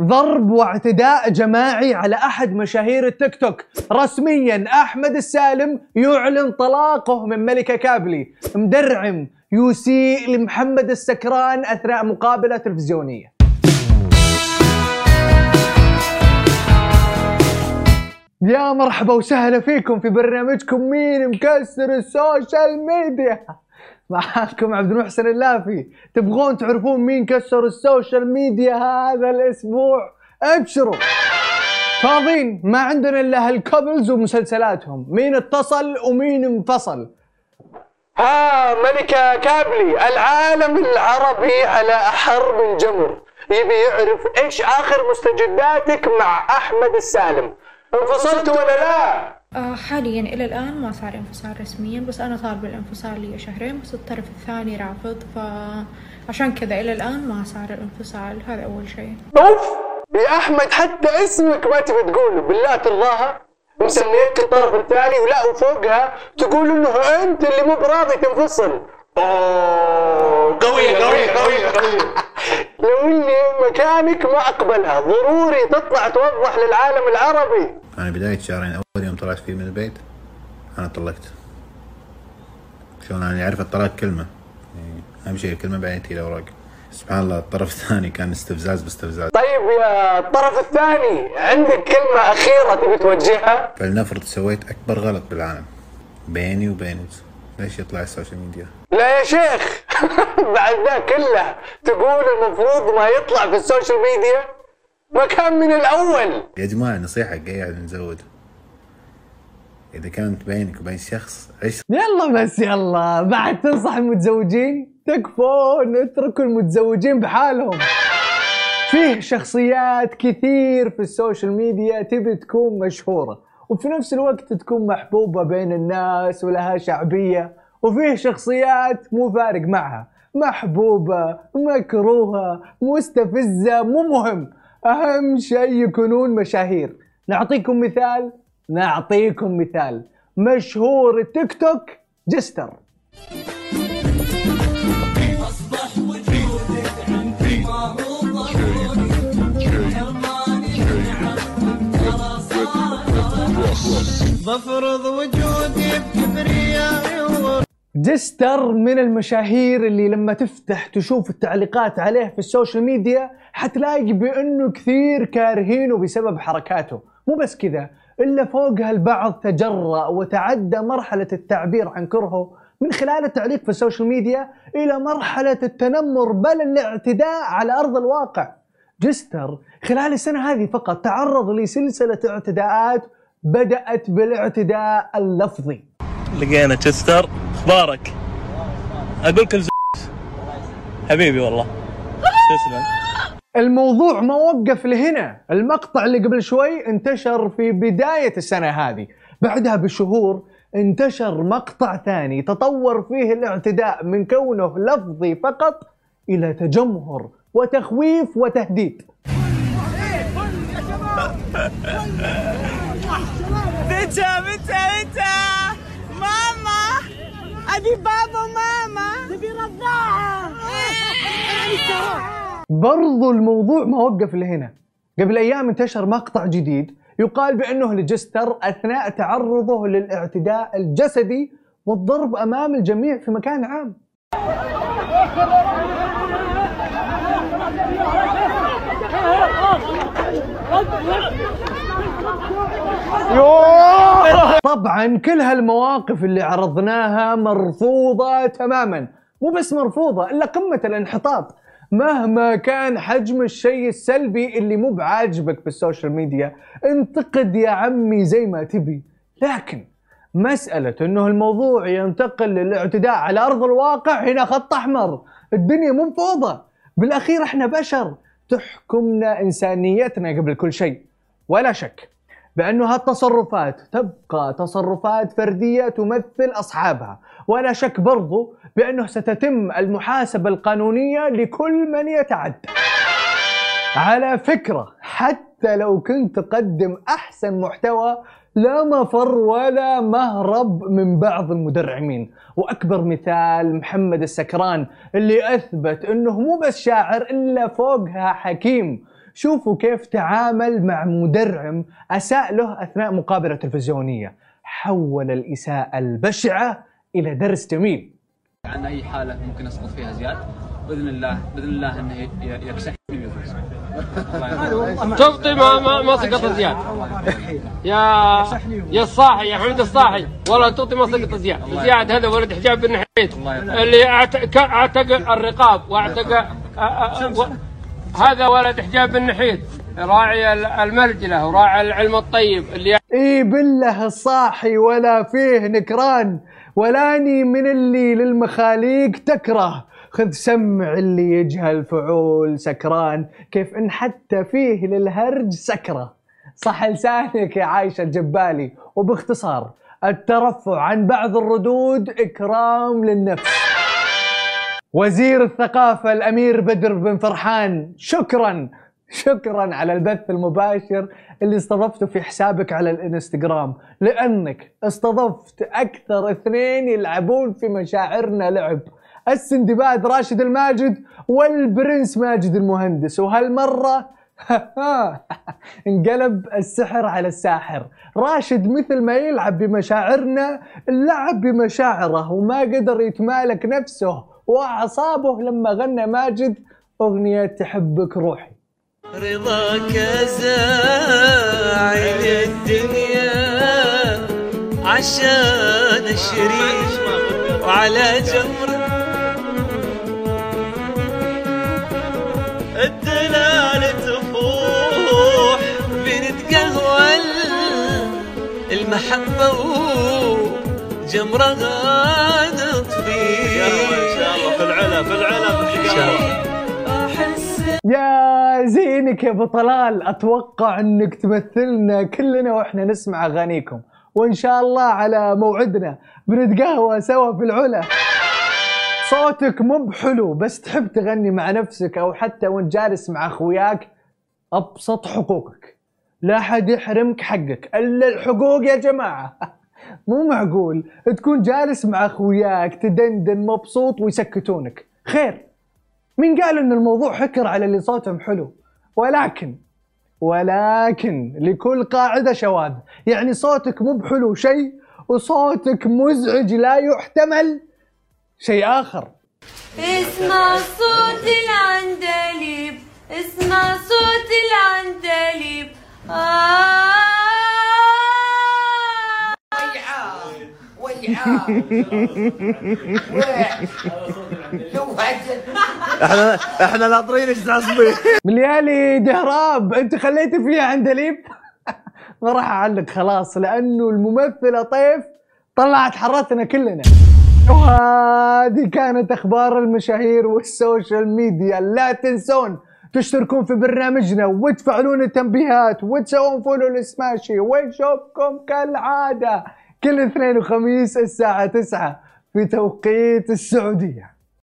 ضرب واعتداء جماعي على أحد مشاهير التيك توك. رسميا أحمد السالم يعلن طلاقه من ملكه كابلي. مدرعم يسيء لمحمد السكران أثناء مقابلة تلفزيونية. يا مرحبا وسهلا فيكم في برنامجكم مين مكسر ال social media. معاكم عبد المحسن اللافي تبغون تعرفون مين كسر ال social media هذا الأسبوع؟ ابشروا. فاضيين ما عندنا إلا هال couples ومسلسلاتهم. مين اتصل ومين انفصل. ها ملكة كابلي العالم العربي على أحر من جمر يبي يعرف إيش آخر مستجداتك مع أحمد السالم. انفصلت ولا لا؟ آه حاليا إلى الآن ما صار انفصال رسميا بس أنا طالبة الانفصال لي شهرين بس الطرف الثاني رافض فعشان كذا إلى الآن ما صار الانفصال هذا أول شيء. أوف! يا احمد حتى اسمك ما تبي تقوله بالله ترضاها. مسميتك الطرف الثاني ولا وفوقها تقول إنه أنت اللي مو براضي تنفصل. أوه. قوية قوية قوية قوية لو إني مكانك ما أقبلها. ضروري تطلع توضح للعالم العربي. أنا بداية شهرين أول يوم طلعت فيه من البيت أنا طلقت. شلون؟ أنا أعرف الطلاق كلمة. يعني أهم شيء الكلمة بعدين تجي الأوراق. سبحان الله الطرف الثاني كان استفزاز باستفزاز. طيب يا الطرف الثاني عندك كلمة أخيرة تبي توجهها؟ فلنفرض سويت أكبر غلط بالعالم. بيني وبينه ليش يطلع ال social media؟ لا يا شيخ. بعد ذا كله تقول المفروض ما يطلع في ال social media ما كان من الأول. يا جماعة نصيحة قاعد نزود. إذا كانت بينك وبين شخص عشرة يلا بس يلا. بعد تنصح المتزوجين؟ تكفون اتركوا المتزوجين بحالهم. فيه شخصيات كثير في ال social media تبي تكون مشهورة وفي نفس الوقت تكون محبوبة بين الناس ولها شعبية. وفيه شخصيات مو فارق معها. محبوبة مكروهة مستفزة مو مهم. أهم شيء يكونون مشاهير. نعطيكم مثال؟ نعطيكم مثال. مشهور التيك توك جستر. بفرض وجودي بكبريائي جستر من المشاهير اللي لما تفتح تشوف التعليقات عليه في ال social media حتلاقي بأنه كثير كارهينه بسبب حركاته. مو بس كذا إلا فوقها البعض تجرأ وتعدى مرحلة التعبير عن كرهه من خلال التعليق في ال social media إلى مرحلة التنمر بل الاعتداء على أرض الواقع. جستر خلال السنة هذه فقط تعرض لسلسلة اعتداءات بدأت بالاعتداء اللفظي. لقينا تشستر أخبارك؟ أقول كل حبيبي والله. تسلم. الموضوع ما وقف لهنا. المقطع اللي قبل شوي انتشر في بداية السنة هذه. بعدها بشهور انتشر مقطع ثاني تطور فيه الاعتداء من كونه لفظي فقط إلى تجمهر وتخويف وتهديد. متى متى متى؟ ماما ابي بابا وماما. تبي رضاعة. برضو الموضوع ما وقف لهنا قبل أيام انتشر مقطع جديد يقال بأنه لجستر أثناء تعرضه للاعتداء الجسدي والضرب أمام الجميع في مكان عام. طبعا كل هالمواقف اللي عرضناها مرفوضة تماما. مو بس مرفوضة إلا قمة الانحطاط. مهما كان حجم الشيء السلبي اللي مو بعاجبك في السوشيال ميديا انتقد يا عمي زي ما تبي. لكن مسألة إنه الموضوع ينتقل للاعتداء على أرض الواقع هنا خط أحمر. الدنيا مو فوضى بالأخير إحنا بشر تحكمنا إنسانيتنا قبل كل شيء. ولا شك بأنه هالتصرفات تبقى تصرفات فردية تمثل أصحابها. ولا شك برضو بأنه ستتم المحاسبة القانونية لكل من يتعدى. على فكرة حتى لو كنت تقدم أحسن محتوى لا مفر ولا مهرب من بعض المدرعمين. وأكبر مثال محمد السكران اللي أثبت أنه مو بس شاعر إلا فوقها حكيم. شوفوا كيف تعامل مع مدرعم أساء له أثناء مقابلة تلفزيونية. حول الإساءة البشعة إلى درس جميل. عن أي حالة ممكن أسقط فيها زياد؟ بإذن الله بإذن الله إنه ي- يكسحني ويفوز. تبطي ما ما, ما سقط زياد. يا يا الصاحي يا حمد الصاحي. والله تبطي ما سقط زياد. زياد هذا ولد حجاب بن يرضى. اللي أعتق الرقاب واعتق هذا ولد حجاب بن نحيت راعي ال- المرجلة وراعي العلم الطيب اللي إي بالله الصاحي ولا فيه نكران ولاني من اللي للمخاليق تكره. خذ سمع اللي يجهل فعول سكران كيف إن حتى فيه للهرج سكرة. صح لسانك يا عايشة الجبالي. وباختصار الترفع عن بعض الردود إكرام للنفس. وزير الثقافة الأمير بدر بن فرحان شكرا شكرا على البث المباشر اللي استضفته في حسابك على الإنستغرام لأنك استضفت أكثر اثنين يلعبون في مشاعرنا لعب. السندباد راشد الماجد والبرنس ماجد المهندس. وهالمرة انقلب السحر على الساحر. راشد مثل ما يلعب بمشاعرنا لعب بمشاعره وما قدر يتمالك نفسه. وأعصابه لما غنى ماجد أغنية تحبك روحي. رضاك زاعل الدنيا عشان الشريك وعلى جمر الدلال تفوح بنتقهوى المحبة. وجمرها نطفي إن شاء الله. في العلا في العلا في القهوه أحس يا زينك يا أبو طلال أتوقع إنك تمثلنا كلنا وإحنا نسمع أغانيكم. وإن شاء الله على موعدنا بنتقهوى سوا في العلا. صوتك مو بحلو بس تحب تغني مع نفسك أو حتى وأنت جالس مع أخوياك أبسط حقوقك. لا حد يحرمك حقك إلا الحقوق يا جماعة. مو معقول. تكون جالس مع أخوياك تدندن مبسوط ويسكتونك. خير. مين قال إن الموضوع حكر على اللي صوتهم حلو. ولكن ولكن لكل قاعدة شواذ. يعني صوتك مو بحلو شيء وصوتك مزعج لا يحتمل شيء آخر. اسمع صوت العندليب اسمع صوت العندليب آه. إحنا إحنا ناطرين إيش تعصبين مليالي دهراب انت خليتي فيها عندليب ما راح اعلق خلاص لأنه الممثلة طيف طلعت حرتنا كلنا. وهذه كانت أخبار المشاهير والسوشيال ميديا. لا تنسون تشتركون في برنامجنا وتفعلون التنبيهات وتسوون فولو لسماشي ونشوفكم كالعادة. كل اثنين وخميس الساعة 9 في توقيت السعودية.